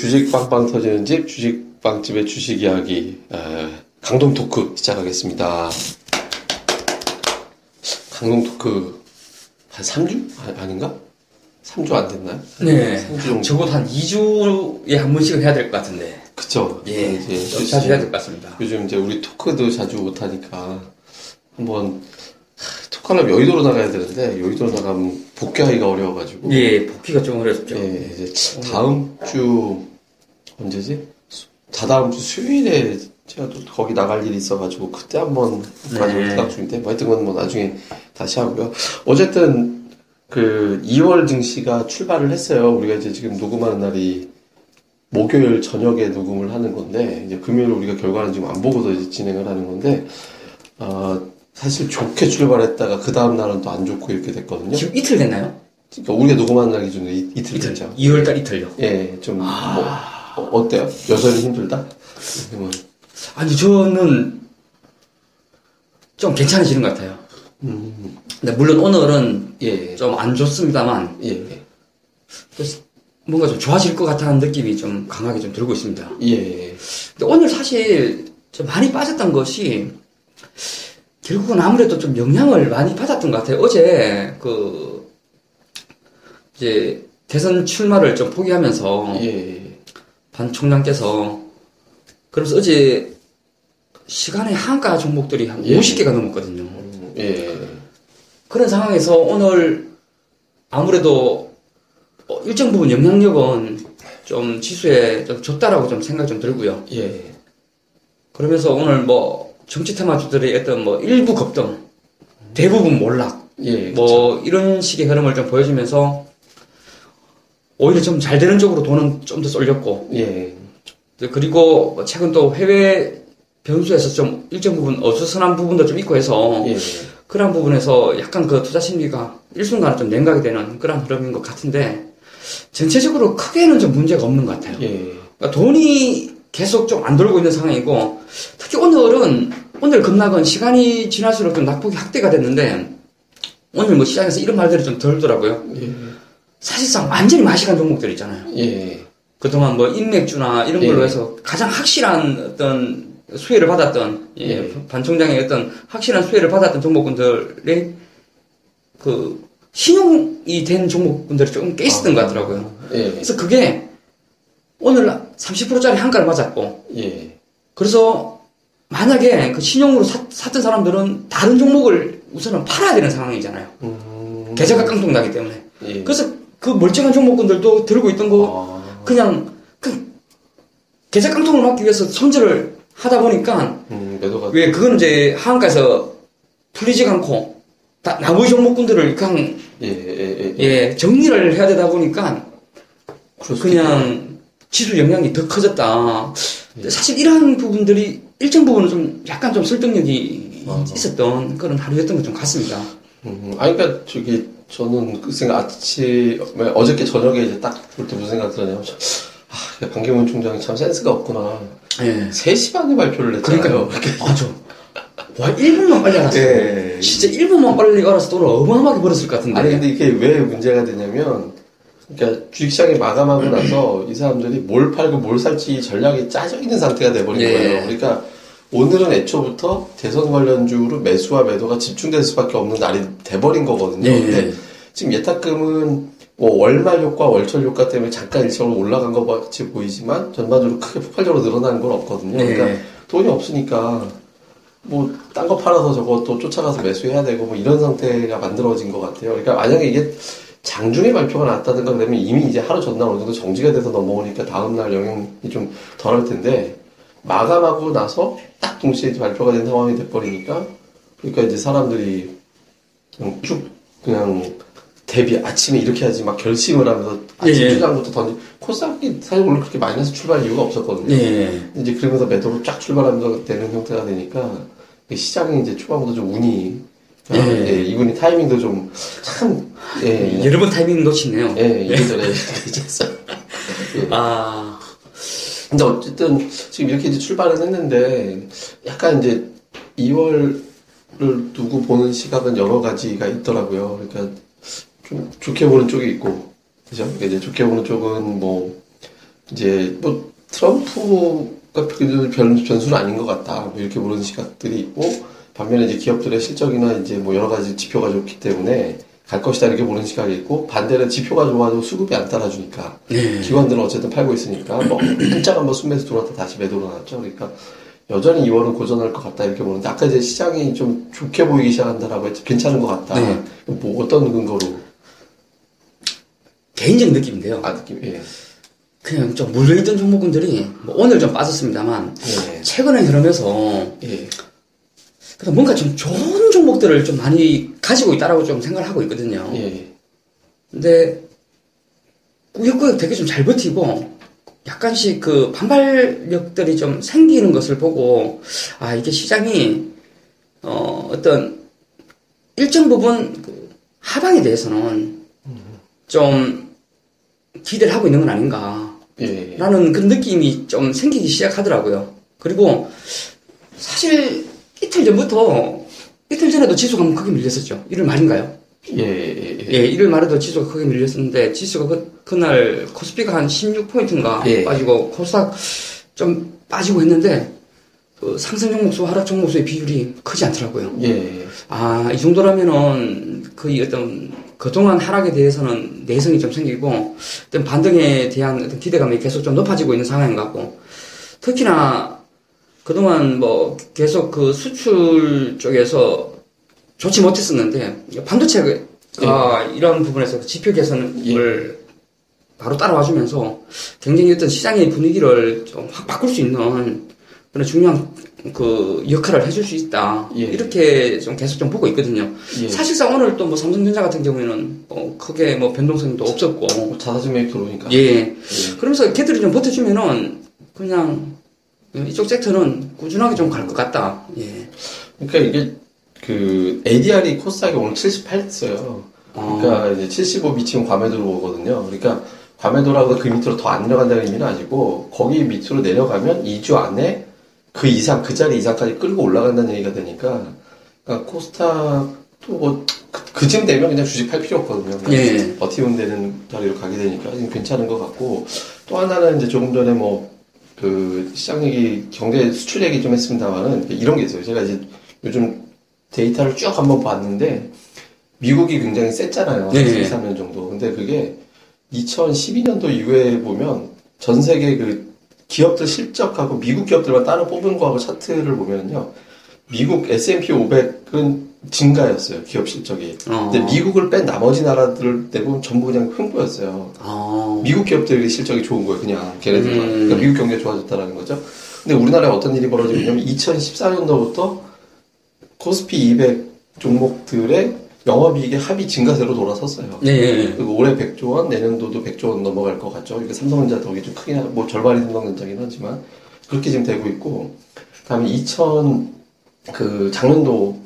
예, 주식 빵빵 터지는 집, 주식 빵집의 주식 이야기, 에, 강동 토크 시작하겠습니다. 강동 토크, 한 3주? 아, 아닌가? 3주 안 됐나요? 네. 3주 정도. 적어도 한 2주에 한 번씩은 해야 될 것 같은데. 그쵸. 예. 이제 좀 자주 해야 될 것 같습니다. 요즘 이제 우리 토크도 자주 못하니까, 한번, 하, 토크하려면 여의도로 나가야 되는데, 여의도로 나가면 복귀하기가 어려워가지고. 예, 복귀가 좀 어렵죠. 예, 이제 다음 주 언제지? 수- 다다음 주 수요일에 제가 또 거기 나갈 일이 있어가지고 그때 한번 가지고 네. 생각 중인데 뭐 하여튼 건뭐 나중에 다시 하고요. 어쨌든 그 2월 증시가 출발을 했어요. 우리가 이제 지금 녹음하는 날이 목요일 저녁에 녹음을 하는 건데 이제 금요일 우리가 결과는 지금 안 보고서 이제 진행을 하는 건데 아 사실 좋게 출발했다가 그 다음 날은 또 안 좋고 이렇게 됐거든요. 지금 이틀 됐나요? 그러니까 우리가 녹음하는 날 기준으로 이, 이틀 이틀. 됐죠. 2월달 이틀요. 예, 좀, 뭐, 어, 어때요? 여전히 힘들다? 뭐, 아니, 저는 좀 괜찮아지는 것 같아요. 음, 근데 물론 오늘은 예, 좀안 좋습니다만, 예, 예, 또 뭔가 좀 좋아질 것 같다는 느낌이 좀 강하게 좀 들고 있습니다. 예, 근데 오늘 사실 좀 많이 빠졌던 것이 결국은 아무래도 좀 영향을 많이 받았던 것 같아요. 어제 그 이제 대선 출마를 좀 포기하면서 예, 반 총장께서 그래서 어제 시간에 한가 종목들이 한 예. 50개가 넘었거든요. 음, 예, 그런 상황에서 오늘 아무래도 어, 일정 부분 영향력은 좀 지수에 좀 줬다라고 좀 생각 좀 들고요. 예, 그러면서 오늘 뭐 정치 테마주들의 어떤 뭐 일부 급등, 대부분 몰락, 예, 뭐 이런 식의 흐름을 좀 보여주면서 오히려 좀 잘 되는 쪽으로 돈은 좀 더 쏠렸고. 예, 그리고 뭐 최근 또 해외 변수에서 좀 일정 부분 어수선한 부분도 좀 있고 해서 예, 그런 부분에서 약간 그 투자 심리가 일순간에 좀 냉각이 되는 그런 흐름인 것 같은데 전체적으로 크게는 좀 문제가 없는 것 같아요. 예, 그러니까 돈이 계속 좀 안 돌고 있는 상황이고 특히 오늘은 오늘 급락은 시간이 지날수록 좀 낙폭이 확대가 됐는데 오늘 뭐 시장에서 이런 말들이 좀 덜더라고요. 예, 사실상 완전히 마시간 종목들 있잖아요. 예, 그동안 뭐 인맥주나 이런 걸로 예. 해서 가장 확실한 어떤 수혜를 받았던 예, 예. 반 총장의 어떤 확실한 수혜를 받았던 종목군들이 그 신용이 된 종목군들이 조금 깨 있었던 것 같더라고요. 예, 그래서 그게 오늘 30%짜리 한가를 맞았고 예, 그래서 만약에 그 신용으로 사, 샀던 사람들은 다른 종목을 우선은 팔아야 되는 상황이잖아요. 음, 계좌가 깡통 나기 때문에. 예, 그래서 그 멀쩡한 종목군들도 들고 있던 거 아, 그냥 그 계좌 깡통을 막기 위해서 손절을 하다 보니까 음, 매도가, 왜 그건 이제 하한가에서 풀리지가 않고 다 나머지 종목군들을 그냥 예, 예, 예, 예 정리를 해야 되다 보니까 그냥 지수 영향이 더 커졌다. 예. 사실 이러한 부분들이 일정 부분은 좀 약간 좀 설득력이 아. 있었던 그런 하루였던 것 좀 같습니다. 음, 아니, 그니까, 저기, 저는 그 생각, 아침, 어저께 저녁에 이제 딱 볼 때 무슨 생각 들었냐면, 저, 아, 야, 반기문 총장이 참 센스가 없구나. 예. 3시 반에 발표를 했잖아요. 그러니까요. 맞아. 와 1분만 빨리 알았어. 예. 진짜 1분만 빨리 알아서 돈을 어마어마하게 벌었을 것 같은데. 아니, 근데 이게 왜 문제가 되냐면, 그러니까 주식시장이 마감하고 나서 이 사람들이 뭘 팔고 뭘 살지 전략이 짜져 있는 상태가 돼버린 예. 거예요. 그러니까 오늘은 애초부터 대선 관련주로 매수와 매도가 집중될 수밖에 없는 날이 돼버린 거거든요. 예. 근데 지금 예탁금은 뭐 월말 효과, 월철 효과 때문에 잠깐 일시적으로 올라간 것 같이 보이지만 전반적으로 크게 폭발적으로 늘어나는 건 없거든요. 네. 그러니까 돈이 없으니까 뭐 딴 거 팔아서 또 쫓아가서 매수해야 되고 뭐 이런 상태가 만들어진 것 같아요. 그러니까 만약에 이게 장중에 발표가 나왔다든가 그러면 이미 이제 하루 전날 어느 정도 정지가 돼서 넘어오니까 다음날 영향이 좀 덜할 텐데 마감하고 나서 딱 동시에 발표가 된 상황이 돼버리니까 그러니까 이제 사람들이 그냥 쭉 그냥 대비 아침에 이렇게 하지 막 결심을 하면서 아침 예, 예. 주장부터 던지 코스닥이 사실 원래 그렇게 마이너스 출발 이유가 없었거든요. 예. 이제 그러면서 매도로 쫙 출발하면서 되는 형태가 되니까 그 시장이 이제 초반부터 좀 운이 아, 예. 예, 이분이 타이밍도 좀 참 예, 여러 번 타이밍 놓치네요. 예, 이래저래. 예. 아, 근데 어쨌든 지금 이렇게 이제 출발은 했는데 약간 이제 2월을 두고 보는 시각은 여러 가지가 있더라고요. 그러니까 좀 좋게 보는 쪽이 있고, 그죠? 그러니까 이제 좋게 보는 쪽은 뭐 이제 뭐 트럼프가 별, 별 변수는 아닌 것 같다. 뭐 이렇게 보는 시각들이 있고 반면에 이제 기업들의 실적이나 이제 뭐 여러 가지 지표가 좋기 때문에 갈 것이다 이렇게 보는 시각이 있고 반대는 지표가 좋아도 수급이 안 따라주니까 네. 기관들은 어쨌든 팔고 있으니까 뭐 한짝 한번 순매수 들어왔다 다시 매도로 나왔죠. 그러니까 여전히 2월은 고전할 것 같다 이렇게 보는데 아까 이제 시장이 좀 좋게 보이기 시작한다라고 했지 괜찮은 것 같다. 네. 뭐 어떤 근거로 개인적인 느낌인데요. 아 느낌 예. 그냥 좀 물려있던 종목군들이 뭐 오늘 좀 빠졌습니다만 예. 최근의 흐름에서 예. 그래서 뭔가 좀 좋은 종목들을 좀 많이 가지고 있다라고 좀 생각을 하고 있거든요. 예. 근데 꾸역꾸역 되게 좀 잘 버티고 약간씩 그 반발력들이 좀 생기는 것을 보고 아 이게 시장이 어 어떤 일정 부분 그 하방에 대해서는 좀 기대를 하고 있는 건 아닌가 예. 라는 그 느낌이 좀 생기기 시작하더라고요. 그리고 사실 이틀 전부터 이틀 전에도 지수가 한번 크게 밀렸었죠. 일요일 말인가요? 예. 예. 예. 예, 일요일 말에도 지수가 크게 밀렸었는데 지수가 그, 그날 코스피가 한 16포인트인가 예. 빠지고 코스닥 좀 빠지고 했는데 그 상승 종목수 하락 종목수의 비율이 크지 않더라고요. 예. 아, 이 정도라면은 거의 어떤 그동안 하락에 대해서는 내성이 좀 생기고 어떤 반등에 대한 어떤 기대감이 계속 좀 높아지고 있는 상황인 것 같고 특히나 그동안 뭐 계속 그 수출 쪽에서 좋지 못했었는데 반도체가 이런 부분에서 그 지표 개선을 바로 따라와주면서 굉장히 어떤 시장의 분위기를 좀 확 바꿀 수 있는 그런 중요한 그 역할을 해줄 수 있다. 예. 이렇게 좀 계속 좀 보고 있거든요. 예. 사실상 오늘 또 뭐 삼성전자 같은 경우에는 뭐 크게 뭐 변동성도 없었고, 뭐 자사주 매입 들어오니까. 예. 예. 그러면서 걔들이 좀 버텨주면은 그냥 이쪽 섹터는 꾸준하게 좀 갈 것 같다. 예. 그러니까 이게 그 ADR이 코스닥이 오늘 78 했어요. 그러니까 이제 75 미치면 과매도로 오거든요. 그러니까 과매도라고 그 밑으로 더 안 내려간다는 의미는 아니고 거기 밑으로 내려가면 2주 안에 그 이상 그 자리 이상까지 끌고 올라간다는 얘기가 되니까 그러니까 코스닥도 뭐 그, 그쯤 되면 그냥 주식 팔 필요 없거든요. 그냥 예. 버티면 되는 자리로 가게 되니까 괜찮은 것 같고 또 하나는 이제 조금 전에 뭐 그 시장 얘기 경제 수출 얘기 좀 했습니다만은 이런 게 있어요. 제가 이제 요즘 데이터를 쭉 한번 봤는데 미국이 굉장히 셌잖아요. 네. 2, 3년 정도. 근데 그게 2012년도 이후에 보면 전 세계 그 기업들 실적하고 미국 기업들만 따로 뽑은 거하고 차트를 보면요. 미국 S&P 500은 증가였어요. 기업 실적이. 어. 근데 미국을 뺀 나머지 나라들 대부분 전부 그냥 횡보였어요. 아. 미국 기업들이 실적이 좋은 거예요. 그냥 걔네들만. 음. 그러니까 미국 경제가 좋아졌다라는 거죠. 근데 우리나라에 어떤 일이 벌어지고 있냐면 2014년도부터 코스피 200 종목들의 영업이익의 합이 증가세로 돌아섰어요. 네. 예. 그리고 올해 100조 원, 내년도도 100조 원 넘어갈 것 같죠. 이게 삼성전자 덕이 좀 크긴, 하- 뭐 절반이 삼성전자긴 하지만 그렇게 지금 되고 있고, 그다음에 2000, 그 작년도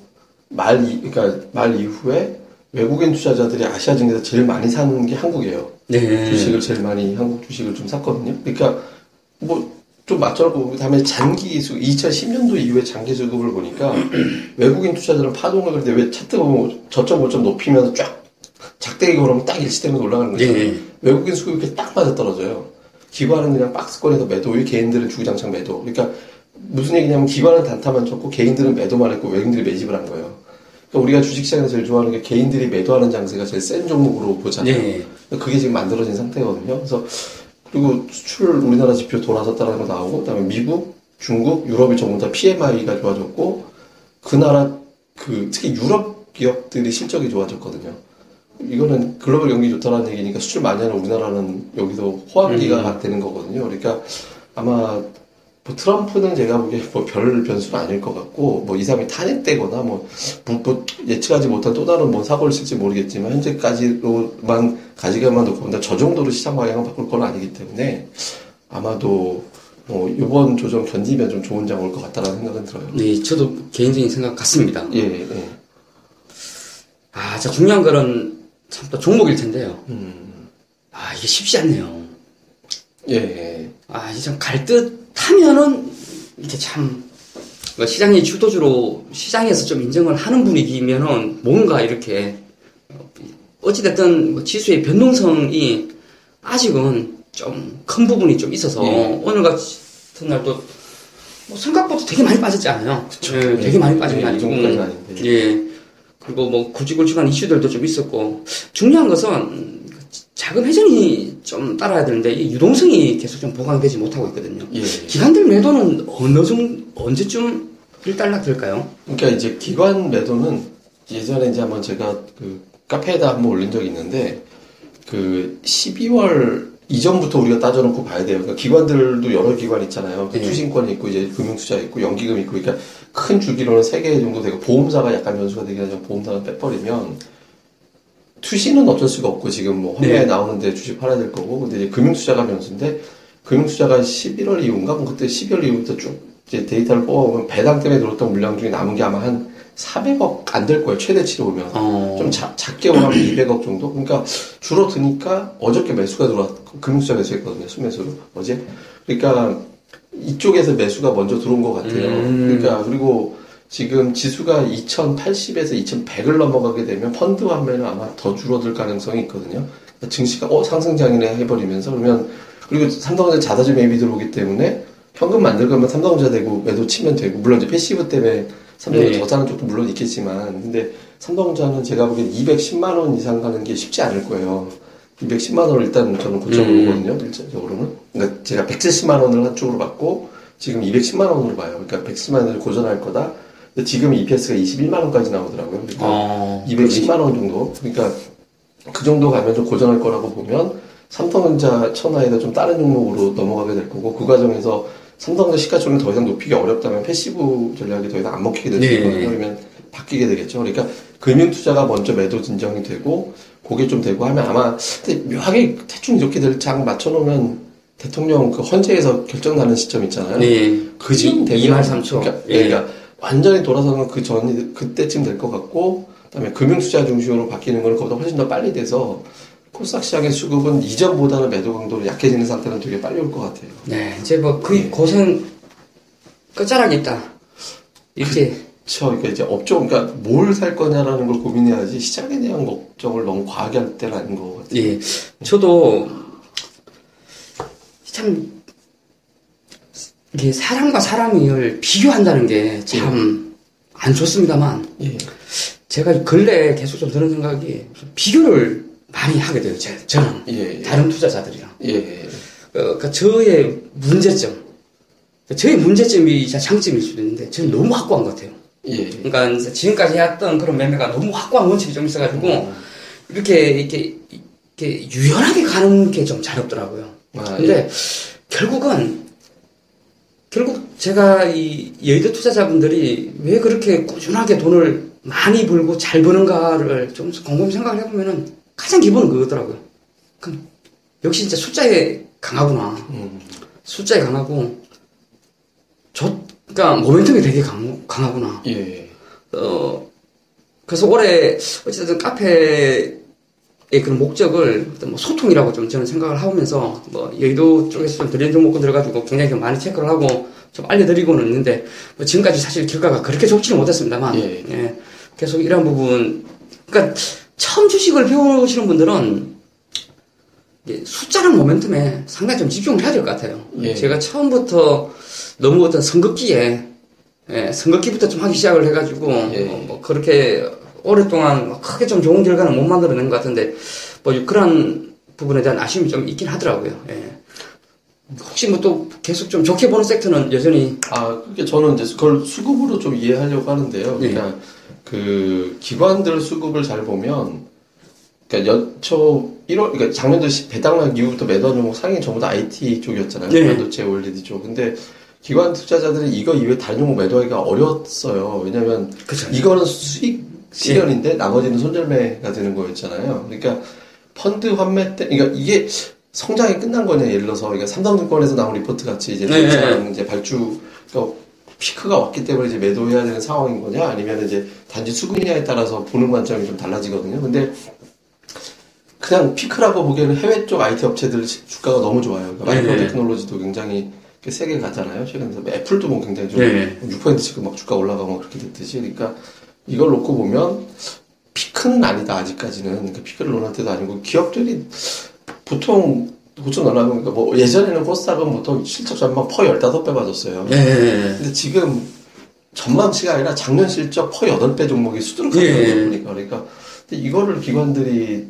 말, 이, 그러니까 말 이후에 외국인 투자자들이 아시아 증시에서 제일 많이 사는 게 한국이에요. 네. 주식을 제일 많이 한국 주식을 좀 샀거든요. 그러니까 뭐 좀 맞춰보고 그다음에 장기 수 2010년도 이후에 장기 수급을 보니까 외국인 투자자들은 파동을 그런데 왜 차트가 보면 저점 고점 높이면서 쫙 작대기 걸으면 딱 일치되면서 올라가는 거죠. 예. 외국인 수급이 이렇게 딱 맞아 떨어져요. 기관은 그냥 박스권에서 매도, 개인들은 주구장창 매도. 그러니까 무슨 얘기냐면 기관은 단타만 쳤고 개인들은 매도만 했고 외국인들이 매집을 한 거예요. 그러니까 우리가 주식시장에서 제일 좋아하는 게 개인들이 매도하는 장세가 제일 센 종목으로 보잖아요. 네. 그게 지금 만들어진 상태거든요. 그래서 그리고 수출 우리나라 지표 돌아섰다는 거 나오고 그다음에 미국, 중국, 유럽이 전부 다 PMI가 좋아졌고 그 나라 그 특히 유럽 기업들이 실적이 좋아졌거든요. 이거는 글로벌 경기 좋다라는 얘기니까 수출 많이 하는 우리나라는 여기도 호황기가 되는 거거든요. 그러니까 아마 뭐 트럼프는 제가 보기에 뭐 별 변수는 아닐 것 같고 뭐 2, 3이 탄핵되거나 뭐, 뭐, 뭐 예측하지 못한 또 다른 뭐 사고를 칠지 모르겠지만 현재까지로만 가지가만 놓고 본다 저 정도로 시장 방향을 바꿀 건 아니기 때문에 아마도 뭐 이번 조정 견디면 좀 좋은 장 올 것 같다라는 생각은 들어요. 네, 저도 개인적인 생각 같습니다. 예, 예. 아, 자, 중요한 거는 참 또 종목일 텐데요. 음, 아, 이게 쉽지 않네요. 예, 예. 아, 이제 참갈듯 하면은 이게 참, 뭐 시장의 주도주로 시장에서 좀 인정을 하는 분위기면은 뭔가 이렇게, 어, 어찌됐든 뭐 지수의 변동성이 아직은 좀 큰 부분이 좀 있어서 예. 오늘 같은 날도 뭐 생각보다 되게 많이 빠졌지 않아요? 그쵸. 예, 예. 되게 많이 빠진 게 예, 이 아니고. 예. 그리고 뭐 굵직굵직한 이슈들도 좀 있었고 중요한 것은 자금 회전이 좀 따라야 되는데 이 유동성이 계속 좀 보강되지 못하고 있거든요. 예. 기관들 매도는 어느 정도 언제쯤 일단락 될까요? 그러니까 이제 기관 매도는 예전에 이제 한번 제가 그 카페에다 한번 올린 적이 있는데 그 12월 이전부터 우리가 따져놓고 봐야 돼요. 그러니까 기관들도 여러 기관 있잖아요. 그 네. 투신권이 있고 이제 금융투자 있고 연기금 있고 그러니까 큰 주기로는 세 개 정도 되고 보험사가 약간 변수가 되긴 하지만 보험사는 빼버리면 투신은 어쩔 수가 없고 지금 뭐 환매에 네. 나오는데 주식 팔아야 될 거고. 근데 이제 금융투자가 변수인데 금융투자가 11월 이후인가? 뭐 그때 12월 이후부터 쭉 이제 데이터를 뽑아보면 배당 때문에 들어왔던 물량 중에 남은 게 아마 한 400억 안 될 거예요 최대치로 보면. 어. 좀 자- 작게 오면 200억 정도? 그러니까 줄어드니까 어저께 매수가 들어왔 금융투자 매수했거든요 수매수로. 어제? 그러니까 이쪽에서 매수가 먼저 들어온 것 같아요. 음. 그러니까 그리고 지금 지수가 2080에서 2100을 넘어가게 되면 펀드 환매는 아마 더 줄어들 가능성이 있거든요. 그러니까 증시가 어 상승장이네 해버리면서 그러면 그리고 삼성전자 자사주 매입이 들어오기 때문에 현금 만들 거면 삼성전자 대고 매도 치면 되고 물론 이제 passive 때문에 삼성전자 네. 더 사는 쪽도 물론 있겠지만 근데 삼성전자는 제가 보기엔 210만 원 이상 가는 게 쉽지 않을 거예요. 210만 원을 일단 저는 고점으로 음. 보거든요. 일차적으로는. 그러니까 제가 170만 원을 한쪽으로 받고 지금 210만 원으로 봐요. 그러니까 110만 원을 고전할 거다. 지금 EPS가 21만 원까지 나오더라고요. 그러니까 어. 210만 원 정도. 그러니까 그 정도 가면 좀 고전할 거라고 보면 삼성전자 천하에다 좀 다른 종목으로 넘어가게 될 거고 그 과정에서 삼성전자 시가총액 더 이상 높이기 어렵다면 passive 전략이 더 이상 안 먹히게 될수 네. 있거든요. 그러면 바뀌게 되겠죠. 그러니까 금융 투자가 먼저 매도 진정이 되고 그게 좀 되고 하면 아마 근데 묘하게 대충 이렇게 될 장 맞춰놓으면 대통령 그 헌재에서 결정 나는 시점 있잖아요. 네. 그쯤 되면 2말 3초. 그러니까, 예. 그러니까 완전히 돌아서는 그 전이 그때쯤 될 것 같고 그다음에 금융투자 중심으로 바뀌는 거는 그보다 훨씬 더 빨리 돼서 코스닥 시장의 수급은 이전보다는 매도 강도로 약해지는 상태는 되게 빨리 올 것 같아요. 네. 이제 뭐그 예. 고생 끝자락에 있다. 이렇게 그렇죠. 그러니까 이제 업종, 그러니까 뭘 살 거냐라는 걸 고민해야지 시장에 대한 걱정을 너무 과하게 할 때는 아닌 것 같아요. 예. 저도 참 이게 사람과 사람을 비교한다는 게 참 안 좋습니다만 예. 제가 근래 계속 좀 드는 생각이 비교를 많이 하게 돼요. 제, 저는 예. 예. 다른 투자자들이랑. 예. 예. 어, 그러니까 저의 문제점, 그러니까 저의 문제점이자 장점일 수도 있는데 저는 너무 확고한 것 같아요. 예. 그러니까 지금까지 해왔던 그런 매매가 너무 확고한 원칙이 좀 있어가지고 이렇게 이렇게 이렇게 유연하게 가는 게 좀 잘 없더라고요. 아, 근데 결국은 결국 제가 이 여의도 투자자분들이 왜 그렇게 꾸준하게 돈을 많이 벌고 잘 버는가를 좀 곰곰이 생각을 해보면은 가장 기본은 그거더라고요. 그럼 역시 진짜 숫자에 강하구나. 음. 숫자에 강하고 저 그러니까 모멘텀이 되게 강, 강하구나. 예. 어, 그래서 올해 어쨌든 카페 의 그런 목적을 어떤 뭐 소통이라고 좀 저는 생각을 하면서 뭐 여의도 쪽에서 좀 드린 종목군 들어가지고 굉장히 좀 많이 체크를 하고 좀 알려드리고는 있는데 뭐 지금까지 사실 결과가 그렇게 좋지는 못했습니다만 예. 예, 계속 이런 부분 그러니까 처음 주식을 배우시는 분들은 숫자랑 모멘텀에 상당히 좀 집중을 해야 될 것 같아요. 예. 제가 처음부터 너무 어떤 선긋기에 예, 선긋기부터 좀 하기 시작을 해가지고 예. 뭐, 뭐 그렇게 오랫동안 뭐 크게 좀 좋은 결과는 못 만들어낸 것 같은데 뭐 그런 부분에 대한 아쉬움이 좀 있긴 하더라고요. 예. 혹시 뭐 또 계속 좀 좋게 보는 섹터는 여전히 아, 그게 저는 이제 그걸 수급으로 좀 이해하려고 하는데요. 예. 그러니까 그 기관들 수급을 잘 보면 그러니까 연초 1월 그러니까 작년도 시- 배당락 이후부터 매도한 종목 상위 전부 다 IT 쪽이었잖아요. 네. 반도체 OLED 쪽. 근데 기관 투자자들이 이거 이외에 다른 종목 매도하기가 어려웠어요. 왜냐면 그죠. 이거는 수익 실현인데 나머지는 손절매가 되는 거였잖아요. 그러니까 펀드 환매 때, 그러니까 이게 성장이 끝난 거냐 예를 들어서 그러니까 삼성증권에서 나온 리포트 같이 이제 네, 대체랑 이제 발주 그러니까 피크가 왔기 때문에 이제 매도해야 되는 상황인 거냐 아니면 이제 단지 수급이냐에 따라서 보는 관점이 좀 달라지거든요. 근데 그냥 피크라고 보기에는 해외 쪽 IT 업체들 시- 주가가 너무 좋아요. 그러니까 마이크로 네네. 테크놀로지도 굉장히 꽤 세게 가잖아요. 최근에 뭐 애플도 뭐 굉장히 좀 네네. 6% 지금 막 주가 올라가고 그렇게 됐듯이. 그러니까 이걸 놓고 보면 피크는 아니다 아직까지는. 그러니까 피크를 논할 때도 아니고 기업들이 보통 넣으려고 그러니까 뭐 예전에는 코스닥은 보통 실적 전망 PER 15배 맞았어요. 예, 예. 근데 지금 전망치가 아니라 작년 실적 PER 8배 종목이 수두룩 예. 거니까 그러니까 근데 이거를 기관들이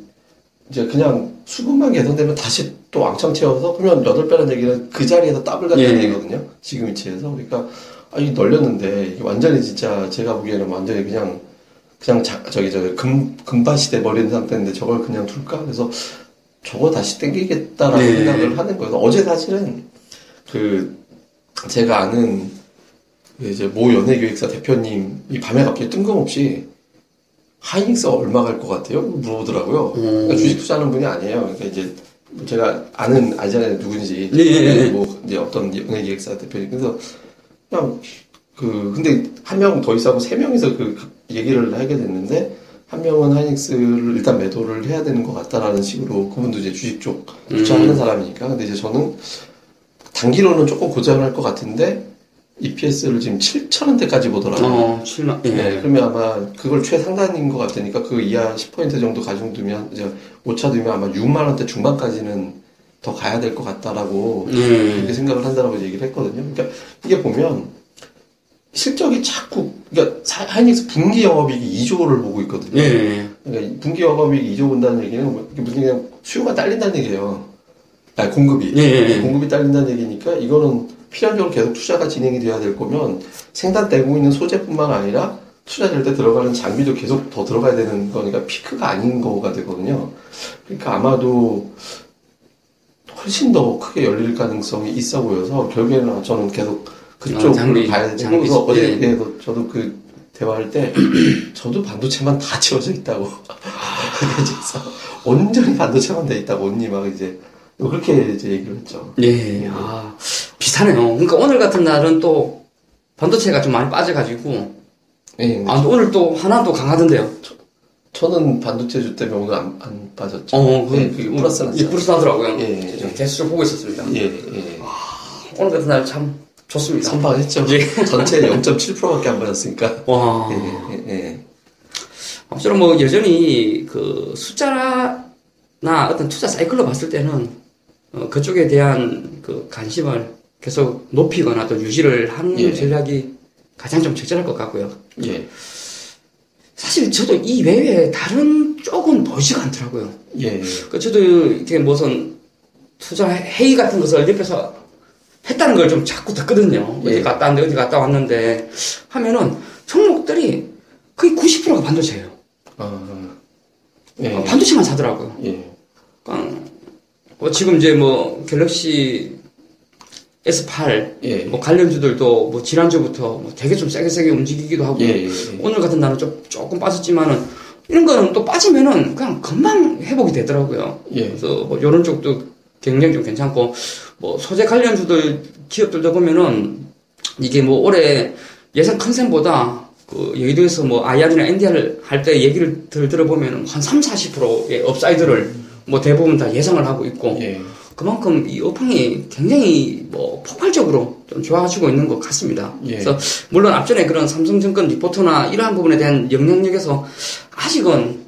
이제 그냥 수급만 개선되면 다시 또 왕창 채워서 그러면 8배라는 얘기는 그 자리에서 더블 간다는 예. 얘기거든요. 지금 위치에서. 그러니까 아, 이 널렸는데 완전히 진짜 제가 보기에는 완전히 그냥 그냥 자, 저기 저기 금 금밭이 돼 버린 상태인데 저걸 그냥 둘까? 그래서 저거 다시 땡기겠다라는 네. 생각을 하는 거예요. 어제 사실은 그 제가 아는 그 이제 모 연예기획사 대표님이 밤에 갑자기 뜬금없이 하이닉스 얼마 갈 것 같아요? 물어보더라고요. 그러니까 주식 투자하는 분이 아니에요. 그러니까 이제 뭐 제가 아는 알잖아요 누군지. 네, 네, 네. 뭐 이제 어떤 연예기획사 대표님. 그래서 그냥 그 근데 한 명 더 있어고 세 명이서 그 얘기를 하게 됐는데 한 명은 하이닉스를 일단 매도를 해야 되는 것 같다라는 식으로 그분도 이제 주식 쪽 투자하는 사람이니까 근데 이제 저는 단기로는 조금 고전할 것 같은데 EPS를 지금 7천 원대까지 보더라고요. 어, 7만, 예. 네, 그러면 아마 그걸 최상단인 것 같으니까 그 이하 10% 정도 가중 두면 이제 오차 두면 아마 6만 원대 중반까지는 더 가야 될 것 같다라고 예. 그렇게 생각을 한다라고 얘기를 했거든요. 그러니까 이게 보면 실적이 자꾸 그러니까 사- 하이닉스 분기 영업이익이 2조를 보고 있거든요. 예. 그러니까 이 분기 영업이익 2조 본다는 얘기는 뭐 무슨 그냥 수요가 딸린다는 얘기예요. 아니 공급이 예, 예, 예. 공급이 딸린다는 얘기니까 이거는 필연적으로 계속 투자가 진행이 돼야 될 거면 생산되고 있는 소재뿐만 아니라 투자될 때 들어가는 장비도 계속 더 들어가야 되는 거니까 피크가 아닌 거가 되거든요. 그러니까 아마도 훨씬 더 크게 열릴 가능성이 있어 보여서 결국에는 저는 계속 그쪽으로 아, 장비, 가야 되고 그래서 어제 예. 예, 저도 그 대화할 때 저도 반도체만 다 채워져 있다고 그래서 온전히 반도체만 돼 있다고 언니 막 이제 그렇게 이제 얘기를 했죠. 예. 아, 비슷하네요. 그러니까 오늘 같은 날은 또 반도체가 좀 많이 빠져가지고, 예, 아, 오늘 또 하나도 강하던데요. 저는 반도체 주 때문에 오늘 안, 안 빠졌죠. 어, 그, 예, 그게 플러스 예, 났죠. 플러스 나더라고요. 예, 예. 좀 대수를 보고 있었습니다. 예, 예. 오늘 같은 날 참 좋습니다. 선방했죠. 예. 전체 0.7%밖에 안 받았으니까. 와. 예, 예, 예. 아무쪼록 뭐 여전히 그 숫자나 어떤 투자 사이클로 봤을 때는 어, 그쪽에 대한 그 관심을 계속 높이거나 또 유지를 하는 예. 전략이 가장 좀 적절할 것 같고요. 예, 사실 저도 이 외에 다른 쪽은 보이지가 않더라고요. 예, 그 저도 이렇게 무슨 투자 회의 같은 것을 옆에서 했다는 걸 좀 자꾸 듣거든요. 예. 어디 갔다 왔는데 어디 갔다 왔는데 하면은 종목들이 거의 90%가 반도체예요. 아, 예, 어, 반도체만 사더라고요. 예, 그러니까 뭐 지금 이제 뭐 갤럭시 S8 예, 뭐 관련주들도 뭐 지난주부터 뭐 되게 좀 세게 세게 움직이기도 하고 예, 예, 오늘 같은 날은 좀 조금 빠졌지만은 이런 거는 또 빠지면은 그냥 금방 회복이 되더라고요. 예, 그래서 뭐 이런 쪽도 굉장히 좀 괜찮고 뭐 소재 관련주들 기업들도 보면은 이게 뭐 올해 예상 컨센보다 그 여의도에서 뭐 IR이나 NDR 할 때 얘기를 들 들어보면은 한 3, 40%의 upside를 뭐 대부분 다 예상을 하고 있고 예, 그만큼 이 업황이 굉장히 뭐 폭발적으로 좀 좋아지고 있는 것 같습니다. 예. 그래서 물론 앞전에 그런 삼성증권 리포트나 이러한 부분에 대한 영향력에서 아직은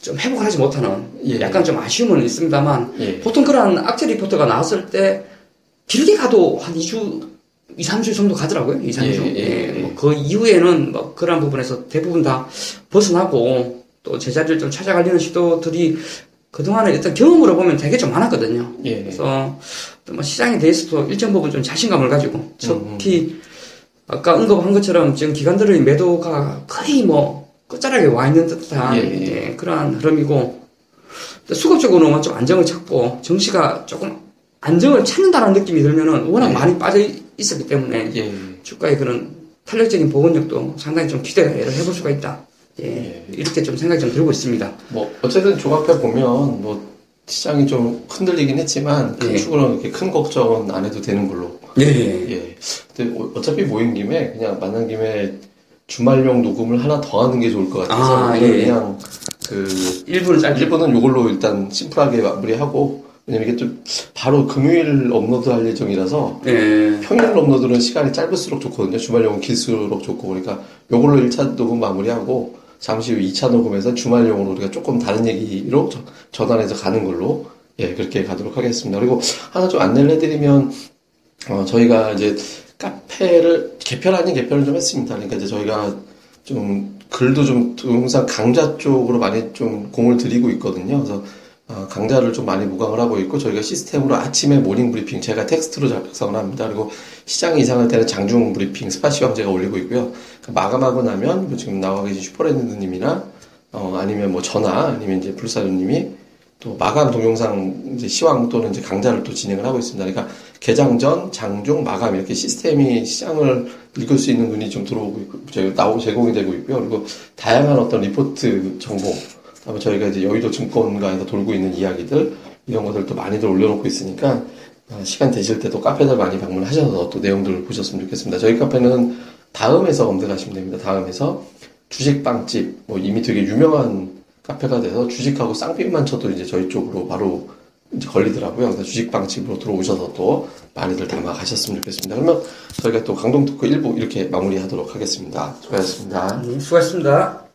좀 회복을 하지 못하는 예. 약간 좀 아쉬움은 있습니다만 예, 보통 그런 악재 리포트가 나왔을 때 길게 가도 한 2주, 2, 3주 정도 가더라고요. 2, 3주. 예, 예, 예. 뭐 그 이후에는 뭐 그런 부분에서 대부분 다 벗어나고 또 제자리를 좀 찾아가려는 시도들이 그동안에 일단 경험으로 보면 되게 좀 많았거든요. 예, 그래서 또뭐 시장에 대해서도 일정 부분 좀 자신감을 가지고 특히 아까 언급한 것처럼 지금 기관들의 매도가 거의 뭐 끝자락에 와 있는 듯한 예, 예. 예, 그러한 흐름이고 또 수급적으로는 좀 안정을 찾고 정시가 조금 안정을 찾는다는 느낌이 들면은 워낙 예. 많이 빠져 있었기 때문에 예, 주가의 그런 탄력적인 보건력도 상당히 좀 기대를 해볼 수가 있다. 예, 예. 이렇게 좀 생각이 좀 들고 있습니다. 뭐 어쨌든 종합해 보면 뭐 시장이 좀 흔들리긴 했지만 큰 예. 축으로는 이렇게 큰 걱정은 안 해도 되는 걸로. 예. 예. 근데 어- 어차피 모인 김에 그냥 만난 김에 주말용 녹음을 하나 더 하는 게 좋을 것 같아서 아, 예. 그냥 그 1부는 짧게. 1부는 이걸로 일단 심플하게 마무리하고 왜냐면 이게 좀 바로 금요일 업로드 할 예정이라서 예. 평일 업로드는 시간이 짧을수록 좋거든요. 주말용은 길수록 좋고 그러니까 요걸로 1차 녹음 마무리하고 잠시 후 2차 녹음에서 주말용으로 우리가 조금 다른 얘기로 저- 전환해서 가는 걸로 예, 그렇게 가도록 하겠습니다. 그리고 하나 좀 안내를 해드리면, 어, 저희가 이제 카페를 개편 아닌 개편을 좀 했습니다. 그러니까 이제 저희가 좀 글도 좀 동영상 강좌 쪽으로 많이 좀 공을 들이고 있거든요. 그래서 어, 강좌를 좀 많이 무강을 하고 있고 저희가 시스템으로 아침에 모닝 브리핑 제가 텍스트로 작성을 합니다. 그리고 시장이 이상할 때는 장중 브리핑 spot 시황 제가 올리고 있고요. 그 마감하고 나면 뭐 지금 나와 계신 슈퍼랜드님이나 어, 아니면 뭐 전화 아니면 이제 불사조님이 또 마감 동영상 이제 시황 또는 이제 강좌를 또 진행을 하고 있습니다. 그러니까 개장 전, 장중, 마감 이렇게 시스템이 시장을 읽을 수 있는 눈이 좀 들어오고 있고 나오고 제공이 되고 있고요. 그리고 다양한 어떤 리포트 정보, 그 다음에 저희가 이제 여의도 증권가에서 돌고 있는 이야기들 이런 것들도 많이들 올려놓고 있으니까 어, 시간 되실 때도 카페들 많이 방문하셔서 또 내용들을 보셨으면 좋겠습니다. 저희 카페는 다음에서 검색하시면 됩니다. 다음에서 주식빵집 뭐 이미 되게 유명한 카페가 돼서 주식하고 쌍빛만 쳐도 이제 저희 쪽으로 바로 걸리더라고요. 그래서 주식빵집으로 들어오셔서 또 많이들 담아 가셨으면 좋겠습니다. 그러면 저희가 또 강동 토크 1부 이렇게 마무리하도록 하겠습니다. 수고하셨습니다. 음, 수고하셨습니다.